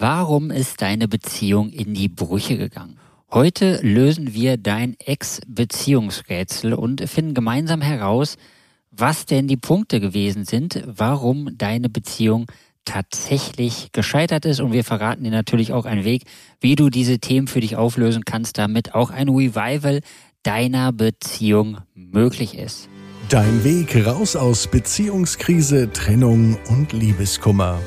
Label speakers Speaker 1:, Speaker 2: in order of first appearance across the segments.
Speaker 1: Warum ist deine Beziehung in die Brüche gegangen? Heute lösen wir dein Ex-Beziehungsrätsel und finden gemeinsam heraus, was denn die Punkte gewesen sind, warum deine Beziehung tatsächlich gescheitert ist. Und wir verraten dir natürlich auch einen Weg, wie du diese Themen für dich auflösen kannst, damit auch ein Revival deiner Beziehung möglich ist.
Speaker 2: Dein Weg raus aus Beziehungskrise, Trennung und Liebeskummer.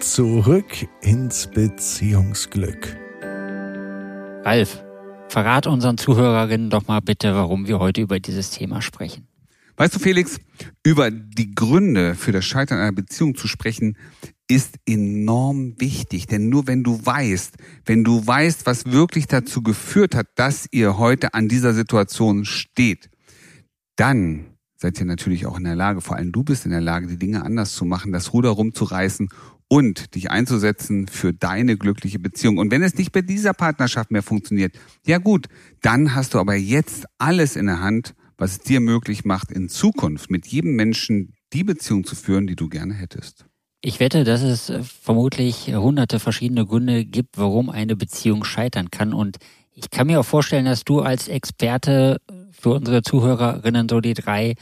Speaker 2: Zurück ins Beziehungsglück.
Speaker 1: Ralf, verrat unseren Zuhörerinnen doch mal bitte, warum wir heute über dieses Thema sprechen.
Speaker 3: Weißt du, Felix, über die Gründe für das Scheitern einer Beziehung zu sprechen, ist enorm wichtig. Denn nur wenn du weißt, wenn du weißt, was wirklich dazu geführt hat, dass ihr heute an dieser Situation steht, dann seid ihr natürlich auch in der Lage, vor allem du bist in der Lage, die Dinge anders zu machen, das Ruder rumzureißen und dich einzusetzen für deine glückliche Beziehung. Und wenn es nicht bei dieser Partnerschaft mehr funktioniert, ja gut, dann hast du aber jetzt alles in der Hand, was es dir möglich macht, in Zukunft mit jedem Menschen die Beziehung zu führen, die du gerne hättest.
Speaker 1: Ich wette, dass es vermutlich hunderte verschiedene Gründe gibt, warum eine Beziehung scheitern kann. Und ich kann mir auch vorstellen, dass du als Experte für unsere Zuhörerinnen so die drei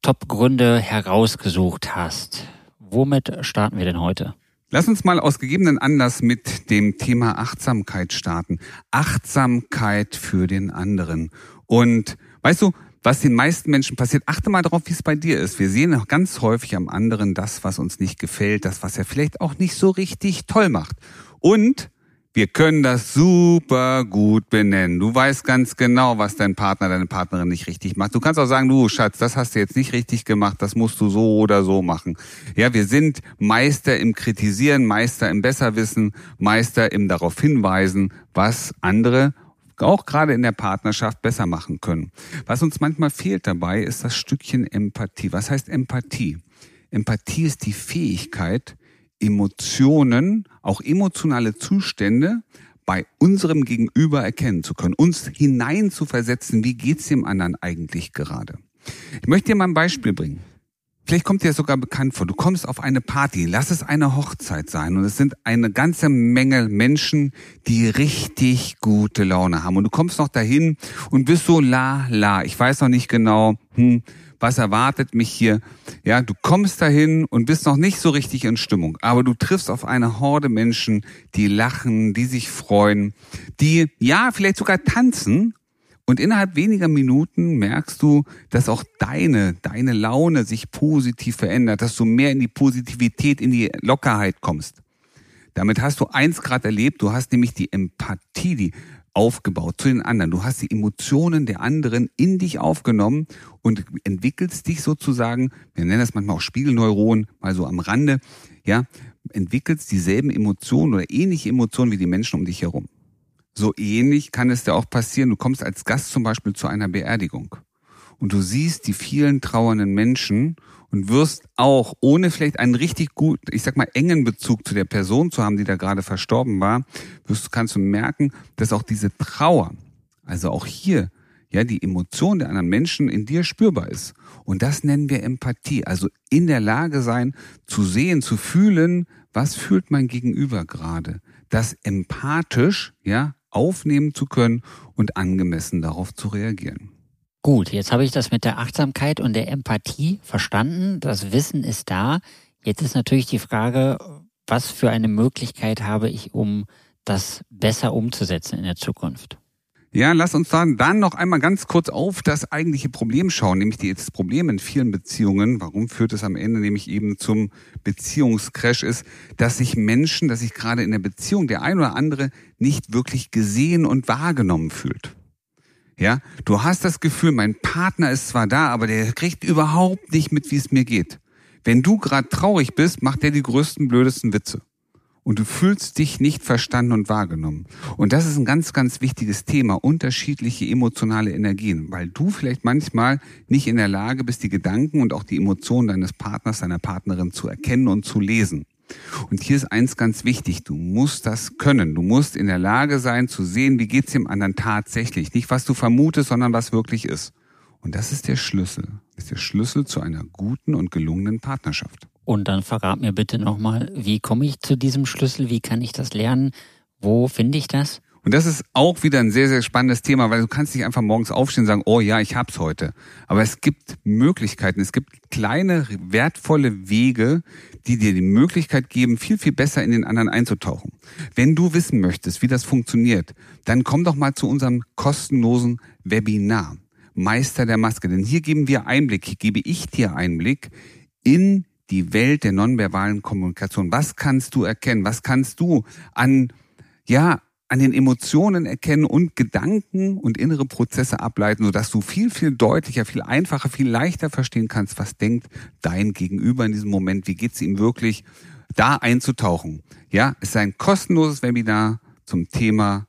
Speaker 1: Top-Gründe herausgesucht hast. Womit starten wir denn heute?
Speaker 3: Lass uns mal aus gegebenen Anlass mit dem Thema Achtsamkeit starten. Achtsamkeit für den anderen. Und weißt du, was den meisten Menschen passiert, achte mal darauf, wie es bei dir ist. Wir sehen auch ganz häufig am anderen das, was uns nicht gefällt, das, was er vielleicht auch nicht so richtig toll macht. Und wir können das super gut benennen. Du weißt ganz genau, was dein Partner, deine Partnerin nicht richtig macht. Du kannst auch sagen, du Schatz, das hast du jetzt nicht richtig gemacht, das musst du so oder so machen. Ja, wir sind Meister im Kritisieren, Meister im Besserwissen, Meister im darauf hinweisen, was andere auch gerade in der Partnerschaft besser machen können. Was uns manchmal fehlt dabei, ist das Stückchen Empathie. Was heißt Empathie? Empathie ist die Fähigkeit, Emotionen, auch emotionale Zustände bei unserem Gegenüber erkennen zu können, uns hinein zu versetzen, wie geht's dem anderen eigentlich gerade. Ich möchte dir mal ein Beispiel bringen. Vielleicht kommt dir sogar bekannt vor. Du kommst auf eine Party, lass es eine Hochzeit sein und es sind eine ganze Menge Menschen, die richtig gute Laune haben und du kommst noch dahin und bist so la la. Ich weiß noch nicht genau, hm, was erwartet mich hier. Ja, du kommst dahin und bist noch nicht so richtig in Stimmung, aber du triffst auf eine Horde Menschen, die lachen, die sich freuen, die ja vielleicht sogar tanzen und innerhalb weniger Minuten merkst du, dass auch deine, deine Laune sich positiv verändert, dass du mehr in die Positivität, in die Lockerheit kommst. Damit hast du eins gerade erlebt, du hast nämlich die Empathie, die aufgebaut zu den anderen. Du hast die Emotionen der anderen in dich aufgenommen und entwickelst dich sozusagen, wir nennen das manchmal auch Spiegelneuronen, mal so am Rande, ja, entwickelst dieselben Emotionen oder ähnliche Emotionen wie die Menschen um dich herum. So ähnlich kann es dir auch passieren, du kommst als Gast zum Beispiel zu einer Beerdigung und du siehst die vielen trauernden Menschen und wirst auch, ohne vielleicht einen richtig gut, ich sag mal, engen Bezug zu der Person zu haben, die da gerade verstorben war, wirst, kannst du merken, dass auch diese Trauer, also auch hier, ja, die Emotion der anderen Menschen in dir spürbar ist. Und das nennen wir Empathie. Also in der Lage sein, zu sehen, zu fühlen, was fühlt mein Gegenüber gerade. Das empathisch, ja, aufnehmen zu können und angemessen darauf zu reagieren.
Speaker 1: Gut, jetzt habe ich das mit der Achtsamkeit und der Empathie verstanden. Das Wissen ist da. Jetzt ist natürlich die Frage, was für eine Möglichkeit habe ich, um das besser umzusetzen in der Zukunft?
Speaker 3: Ja, lass uns dann, dann noch einmal ganz kurz auf das eigentliche Problem schauen, nämlich das Problem in vielen Beziehungen. Warum führt es am Ende nämlich eben zum Beziehungscrash ist, dass sich Menschen, dass sich gerade in der Beziehung der ein oder andere nicht wirklich gesehen und wahrgenommen fühlt. Ja, du hast das Gefühl, mein Partner ist zwar da, aber der kriegt überhaupt nicht mit, wie es mir geht. Wenn du gerade traurig bist, macht der die größten, blödesten Witze. Und du fühlst dich nicht verstanden und wahrgenommen. Und das ist ein ganz, ganz wichtiges Thema, unterschiedliche emotionale Energien, weil du vielleicht manchmal nicht in der Lage bist, die Gedanken und auch die Emotionen deines Partners, deiner Partnerin zu erkennen und zu lesen. Und hier ist eins ganz wichtig, du musst das können. Du musst in der Lage sein zu sehen, wie geht's dem anderen tatsächlich. Nicht, was du vermutest, sondern was wirklich ist. Und das ist der Schlüssel. Das ist der Schlüssel zu einer guten und gelungenen Partnerschaft.
Speaker 1: Und dann verrat mir bitte nochmal, wie komme ich zu diesem Schlüssel? Wie kann ich das lernen? Wo finde ich das?
Speaker 3: Und das ist auch wieder ein sehr, sehr spannendes Thema, weil du kannst nicht einfach morgens aufstehen und sagen, oh ja, ich hab's heute. Aber es gibt Möglichkeiten, es gibt kleine, wertvolle Wege, die dir die Möglichkeit geben, viel, viel besser in den anderen einzutauchen. Wenn du wissen möchtest, wie das funktioniert, dann komm doch mal zu unserem kostenlosen Webinar. Meister der Maske. Denn hier geben wir Einblick, hier gebe ich dir Einblick in die Welt der nonverbalen Kommunikation. Was kannst du erkennen? Was kannst du an, ja, an den Emotionen erkennen und Gedanken und innere Prozesse ableiten, sodass du viel, viel deutlicher, viel einfacher, viel leichter verstehen kannst, was denkt dein Gegenüber in diesem Moment, wie geht's ihm wirklich, da einzutauchen. Ja, es ist ein kostenloses Webinar zum Thema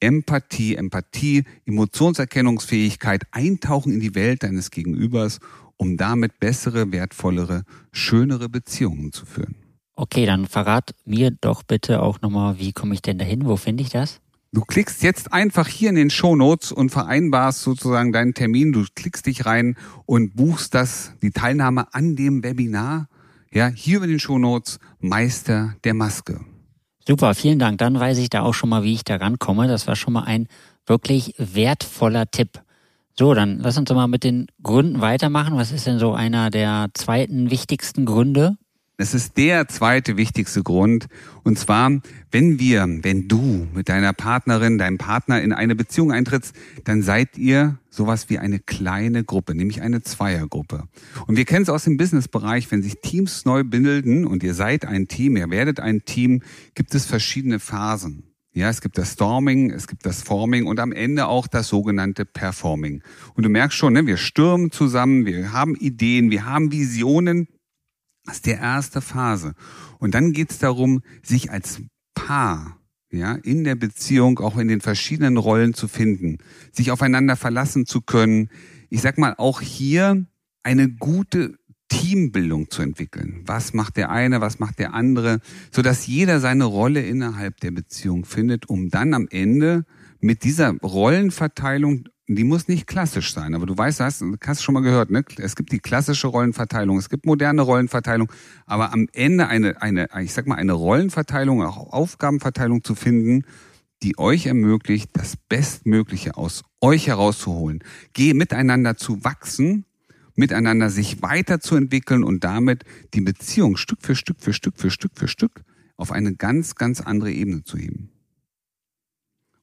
Speaker 3: Empathie, Empathie, Emotionserkennungsfähigkeit, Eintauchen in die Welt deines Gegenübers, um damit bessere, wertvollere, schönere Beziehungen zu führen.
Speaker 1: Okay, dann verrat mir doch bitte auch nochmal, wie komme ich denn dahin? Wo finde ich das?
Speaker 3: Du klickst jetzt einfach hier in den Show Notes und vereinbarst sozusagen deinen Termin. Du klickst dich rein und buchst das, die Teilnahme an dem Webinar. Ja, hier über den Show Notes Meister der Maske.
Speaker 1: Super, vielen Dank. Dann weiß ich da auch schon mal, wie ich da rankomme. Das war schon mal ein wirklich wertvoller Tipp. So, dann lass uns doch mal mit den Gründen weitermachen. Was ist denn so einer der zweiten wichtigsten Gründe?
Speaker 3: Es ist der zweite wichtigste Grund. Und zwar, wenn wir, wenn du mit deiner Partnerin, deinem Partner in eine Beziehung eintrittst, dann seid ihr sowas wie eine kleine Gruppe, nämlich eine Zweiergruppe. Und wir kennen es aus dem Businessbereich, wenn sich Teams neu bilden und ihr seid ein Team, ihr werdet ein Team, gibt es verschiedene Phasen. Ja, es gibt das Storming, es gibt das Forming und am Ende auch das sogenannte Performing. Und du merkst schon, ne, wir stürmen zusammen, wir haben Ideen, wir haben Visionen, das ist die erste Phase. Und dann geht es darum, sich als Paar ja, in der Beziehung auch in den verschiedenen Rollen zu finden, sich aufeinander verlassen zu können. Ich sag mal, auch hier eine gute Teambildung zu entwickeln. Was macht der eine, was macht der andere, so dass jeder seine Rolle innerhalb der Beziehung findet, um dann am Ende mit dieser Rollenverteilung die muss nicht klassisch sein, aber du weißt, hast, hast schon mal gehört, ne? Es gibt die klassische Rollenverteilung, es gibt moderne Rollenverteilung, aber am Ende eine, eine, ich sag mal, eine Rollenverteilung, auch Aufgabenverteilung zu finden, die euch ermöglicht, das Bestmögliche aus euch herauszuholen. Geh miteinander zu wachsen, miteinander sich weiterzuentwickeln und damit die Beziehung Stück für Stück für Stück für Stück für Stück auf eine ganz, ganz andere Ebene zu heben.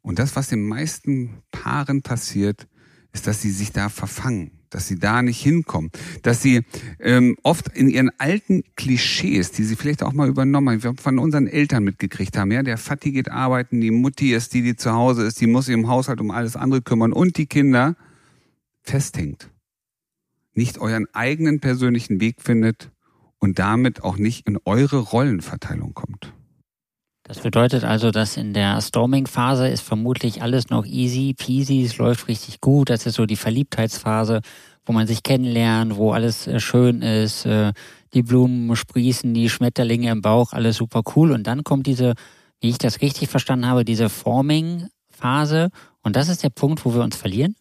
Speaker 3: Und das, was den meisten Paaren passiert, ist, dass sie sich da verfangen, dass sie da nicht hinkommen, dass sie ähm, oft in ihren alten Klischees, die sie vielleicht auch mal übernommen haben, von unseren Eltern mitgekriegt haben, ja, der Vati geht arbeiten, die Mutti ist die, die zu Hause ist, die muss sich im Haushalt um alles andere kümmern und die Kinder festhängt, nicht euren eigenen persönlichen Weg findet und damit auch nicht in eure Rollenverteilung kommt.
Speaker 1: Das bedeutet also, dass in der Storming-Phase ist vermutlich alles noch easy peasy, es läuft richtig gut. Das ist so die Verliebtheitsphase, wo man sich kennenlernt, wo alles äh, schön ist, äh, die Blumen sprießen, die Schmetterlinge im Bauch, alles super cool. Und dann kommt diese, wie ich das richtig verstanden habe, diese Forming-Phase. Und das ist der Punkt, wo wir uns verlieren?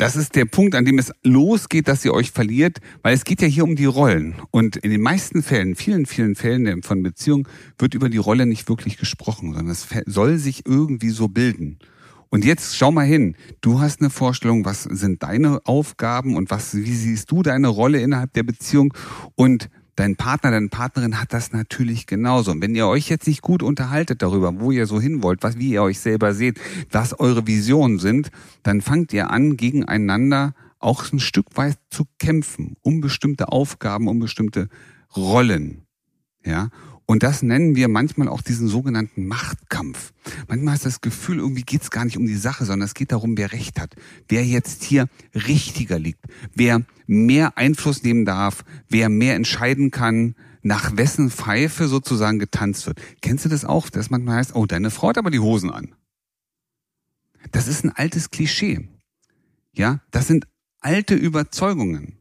Speaker 3: Das ist der Punkt, an dem es losgeht, dass ihr euch verliert, weil es geht ja hier um die Rollen. Und in den meisten Fällen, vielen, vielen Fällen von Beziehungen, wird über die Rolle nicht wirklich gesprochen, sondern es soll sich irgendwie so bilden. Und jetzt schau mal hin. Du hast eine Vorstellung, was sind deine Aufgaben und was, wie siehst du deine Rolle innerhalb der Beziehung? Und dein Partner, deine Partnerin hat das natürlich genauso. Und wenn ihr euch jetzt nicht gut unterhaltet darüber, wo ihr so hin wollt, was, wie ihr euch selber seht, was eure Visionen sind, dann fangt ihr an, gegeneinander auch ein Stück weit zu kämpfen, um bestimmte Aufgaben, um bestimmte Rollen. Ja, und das nennen wir manchmal auch diesen sogenannten Machtkampf. Manchmal ist das Gefühl, irgendwie geht es gar nicht um die Sache, sondern es geht darum, wer Recht hat, wer jetzt hier richtiger liegt, wer mehr Einfluss nehmen darf, wer mehr entscheiden kann, nach wessen Pfeife sozusagen getanzt wird. Kennst du das auch, dass manchmal heißt, oh, deine Frau hat aber die Hosen an. Das ist ein altes Klischee. Ja, das sind alte Überzeugungen.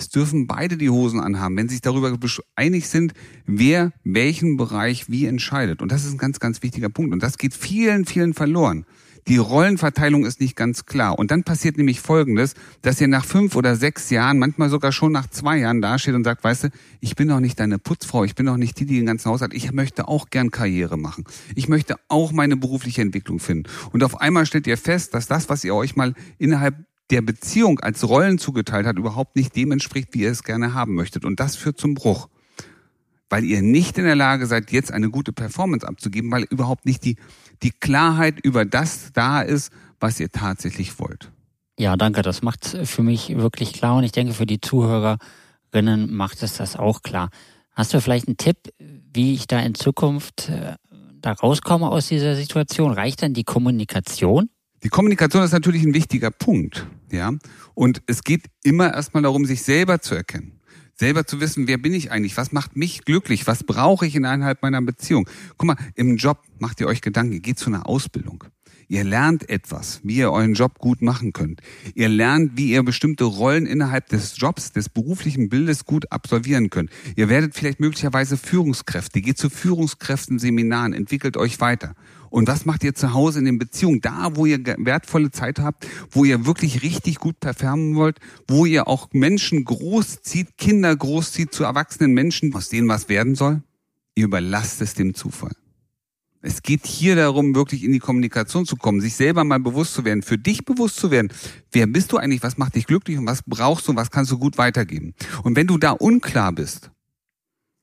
Speaker 3: Es dürfen beide die Hosen anhaben, wenn sie sich darüber einig sind, wer welchen Bereich wie entscheidet. Und das ist ein ganz, ganz wichtiger Punkt. Und das geht vielen, vielen verloren. Die Rollenverteilung ist nicht ganz klar. Und dann passiert nämlich Folgendes, dass ihr nach fünf oder sechs Jahren, manchmal sogar schon nach zwei Jahren dasteht und sagt, weißt du, ich bin doch nicht deine Putzfrau, ich bin doch nicht die, die den ganzen Haus hat. Ich möchte auch gern Karriere machen. Ich möchte auch meine berufliche Entwicklung finden. Und auf einmal stellt ihr fest, dass das, was ihr euch mal innerhalb der Beziehung als Rollen zugeteilt hat, überhaupt nicht dem entspricht, wie ihr es gerne haben möchtet. Und das führt zum Bruch. Weil ihr nicht in der Lage seid, jetzt eine gute Performance abzugeben, weil überhaupt nicht die, die Klarheit über das da ist, was ihr tatsächlich wollt.
Speaker 1: Ja, danke. Das macht für mich wirklich klar und ich denke, für die Zuhörerinnen macht es das auch klar. Hast du vielleicht einen Tipp, wie ich da in Zukunft äh, da rauskomme aus dieser Situation? Reicht dann die Kommunikation?
Speaker 3: Die Kommunikation ist natürlich ein wichtiger Punkt, ja. Und es geht immer erstmal darum, sich selber zu erkennen. Selber zu wissen, wer bin ich eigentlich? Was macht mich glücklich? Was brauche ich innerhalb meiner Beziehung? Guck mal, im Job macht ihr euch Gedanken, ihr geht zu einer Ausbildung. Ihr lernt etwas, wie ihr euren Job gut machen könnt. Ihr lernt, wie ihr bestimmte Rollen innerhalb des Jobs, des beruflichen Bildes gut absolvieren könnt. Ihr werdet vielleicht möglicherweise Führungskräfte. Geht zu Führungskräften-Seminaren, entwickelt euch weiter. Und was macht ihr zu Hause in den Beziehungen? Da, wo ihr wertvolle Zeit habt, wo ihr wirklich richtig gut performen wollt, wo ihr auch Menschen großzieht, Kinder großzieht zu erwachsenen Menschen, aus denen was werden soll? Ihr überlasst es dem Zufall. Es geht hier darum, wirklich in die Kommunikation zu kommen, sich selber mal bewusst zu werden, für dich bewusst zu werden. Wer bist du eigentlich? Was macht dich glücklich und was brauchst du und was kannst du gut weitergeben? Und wenn du da unklar bist,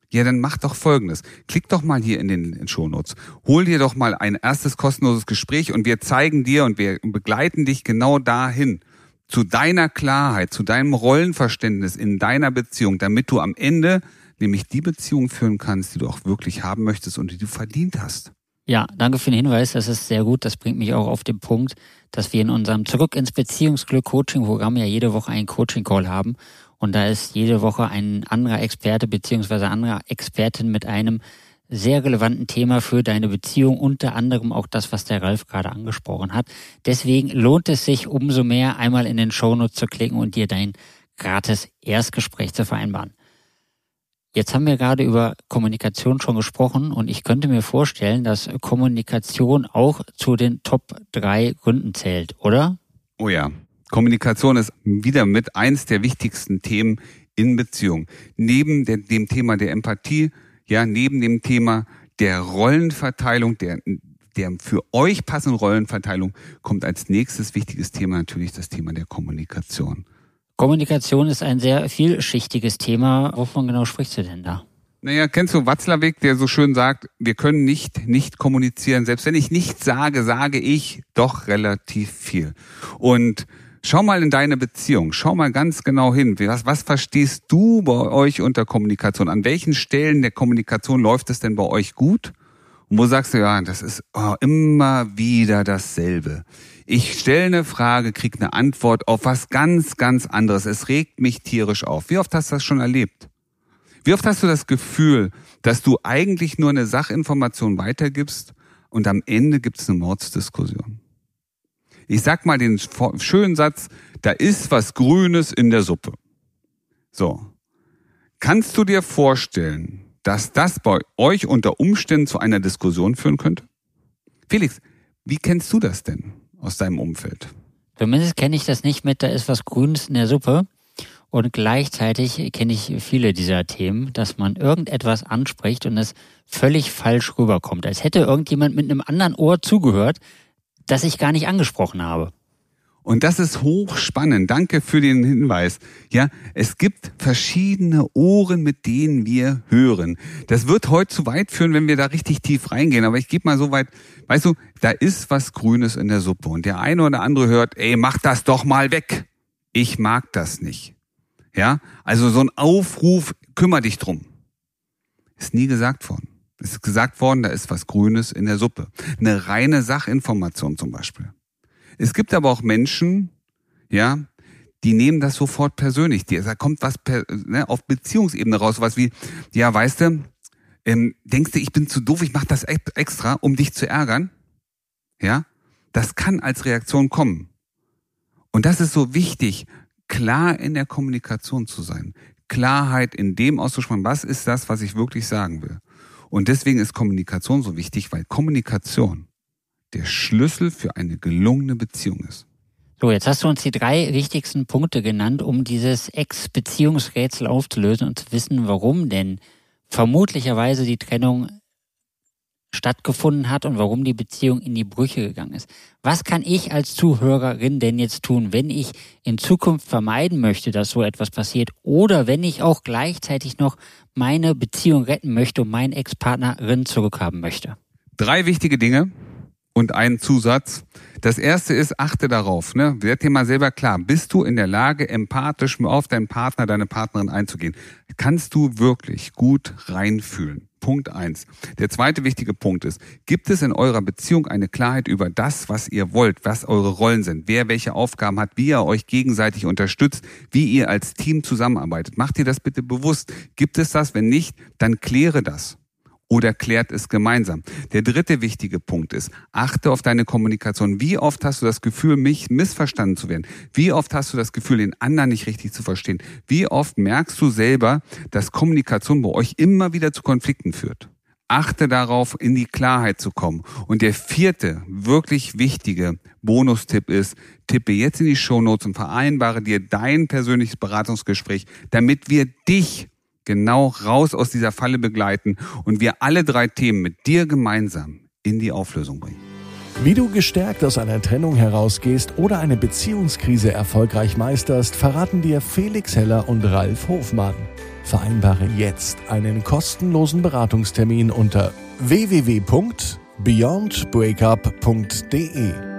Speaker 3: ja, dann mach doch Folgendes. Klick doch mal hier in den Shownotes. Hol dir doch mal ein erstes kostenloses Gespräch und wir zeigen dir und wir begleiten dich genau dahin. Zu deiner Klarheit, zu deinem Rollenverständnis in deiner Beziehung, damit du am Ende nämlich die Beziehung führen kannst, die du auch wirklich haben möchtest und die du verdient hast.
Speaker 1: Ja, danke für den Hinweis. Das ist sehr gut. Das bringt mich auch auf den Punkt, dass wir in unserem Zurück ins Beziehungsglück Coaching Programm ja jede Woche einen Coaching Call haben. Und da ist jede Woche ein anderer Experte beziehungsweise anderer Expertin mit einem sehr relevanten Thema für deine Beziehung, unter anderem auch das, was der Ralf gerade angesprochen hat. Deswegen lohnt es sich umso mehr, einmal in den Shownotes zu klicken und dir dein gratis Erstgespräch zu vereinbaren. Jetzt haben wir gerade über Kommunikation schon gesprochen und ich könnte mir vorstellen, dass Kommunikation auch zu den Top drei Gründen zählt, oder?
Speaker 3: Oh ja. Kommunikation ist wieder mit eins der wichtigsten Themen in Beziehung. Neben dem Thema der Empathie, ja, neben dem Thema der Rollenverteilung, der, der für euch passenden Rollenverteilung, kommt als nächstes wichtiges Thema natürlich das Thema der Kommunikation.
Speaker 1: Kommunikation ist ein sehr vielschichtiges Thema. Wovon genau sprichst du denn da?
Speaker 3: Naja, kennst du Watzlawick, der so schön sagt, wir können nicht nicht kommunizieren. Selbst wenn ich nichts sage, sage ich doch relativ viel. Und schau mal in deine Beziehung, schau mal ganz genau hin. Was, was verstehst du bei euch unter Kommunikation? An welchen Stellen der Kommunikation läuft es denn bei euch gut? Und wo sagst du, ja, das ist oh, immer wieder dasselbe. Ich stelle eine Frage, krieg eine Antwort auf was ganz, ganz anderes. Es regt mich tierisch auf. Wie oft hast du das schon erlebt? Wie oft hast du das Gefühl, dass du eigentlich nur eine Sachinformation weitergibst und am Ende gibt es eine Mordsdiskussion? Ich sag mal den schönen Satz, da ist was Grünes in der Suppe. So. Kannst du dir vorstellen, dass das bei euch unter Umständen zu einer Diskussion führen könnte? Felix, wie kennst du das denn? aus deinem Umfeld?
Speaker 1: Zumindest kenne ich das nicht mit, da ist was Grünes in der Suppe. Und gleichzeitig kenne ich viele dieser Themen, dass man irgendetwas anspricht und es völlig falsch rüberkommt. Als hätte irgendjemand mit einem anderen Ohr zugehört, das ich gar nicht angesprochen habe.
Speaker 3: Und das ist hochspannend. Danke für den Hinweis. Ja, es gibt verschiedene Ohren, mit denen wir hören. Das wird heute zu weit führen, wenn wir da richtig tief reingehen. Aber ich gebe mal so weit. Weißt du, da ist was Grünes in der Suppe. Und der eine oder andere hört, ey, mach das doch mal weg. Ich mag das nicht. Ja, also so ein Aufruf, kümmere dich drum. Ist nie gesagt worden. Es ist gesagt worden, da ist was Grünes in der Suppe. Eine reine Sachinformation zum Beispiel. Es gibt aber auch Menschen, ja, die nehmen das sofort persönlich. Da kommt was per, ne, auf Beziehungsebene raus, was wie, ja, weißt du, ähm, denkst du, ich bin zu doof, ich mache das extra, um dich zu ärgern? Ja, das kann als Reaktion kommen. Und das ist so wichtig. klar in der Kommunikation zu sein. Klarheit in dem auszusprechen, was ist das, was ich wirklich sagen will. Und deswegen ist Kommunikation so wichtig, weil Kommunikation der Schlüssel für eine gelungene Beziehung ist.
Speaker 1: So, jetzt hast du uns die drei wichtigsten Punkte genannt, um dieses Ex-Beziehungsrätsel aufzulösen und zu wissen, warum denn vermutlicherweise die Trennung stattgefunden hat und warum die Beziehung in die Brüche gegangen ist. Was kann ich als Zuhörerin denn jetzt tun, wenn ich in Zukunft vermeiden möchte, dass so etwas passiert oder wenn ich auch gleichzeitig noch meine Beziehung retten möchte und meinen Ex-Partnerin zurückhaben möchte?
Speaker 3: Drei wichtige Dinge und einen Zusatz. Das erste ist, achte darauf, ne? Werd dir mal selber klar, bist du in der Lage, empathisch auf deinen Partner, deine Partnerin einzugehen? Kannst du wirklich gut reinfühlen? Punkt eins. Der zweite wichtige Punkt ist, gibt es in eurer Beziehung eine Klarheit über das, was ihr wollt, was eure Rollen sind, wer welche Aufgaben hat, wie ihr euch gegenseitig unterstützt, wie ihr als Team zusammenarbeitet? Macht ihr das bitte bewusst? Gibt es das? Wenn nicht, dann kläre das oder klärt es gemeinsam. Der dritte wichtige Punkt ist, achte auf deine Kommunikation. Wie oft hast du das Gefühl, mich missverstanden zu werden? Wie oft hast du das Gefühl, den anderen nicht richtig zu verstehen? Wie oft merkst du selber, dass Kommunikation bei euch immer wieder zu Konflikten führt? Achte darauf, in die Klarheit zu kommen. Und der vierte, wirklich wichtige Bonustipp ist, tippe jetzt in die Shownotes und vereinbare dir dein persönliches Beratungsgespräch, damit wir dich genau raus aus dieser Falle begleiten und wir alle drei Themen mit dir gemeinsam in die Auflösung bringen.
Speaker 2: Wie du gestärkt aus einer Trennung herausgehst oder eine Beziehungskrise erfolgreich meisterst, verraten dir Felix Heller und Ralf Hofmann. Vereinbare jetzt einen kostenlosen Beratungstermin unter www.beyondbreakup.de.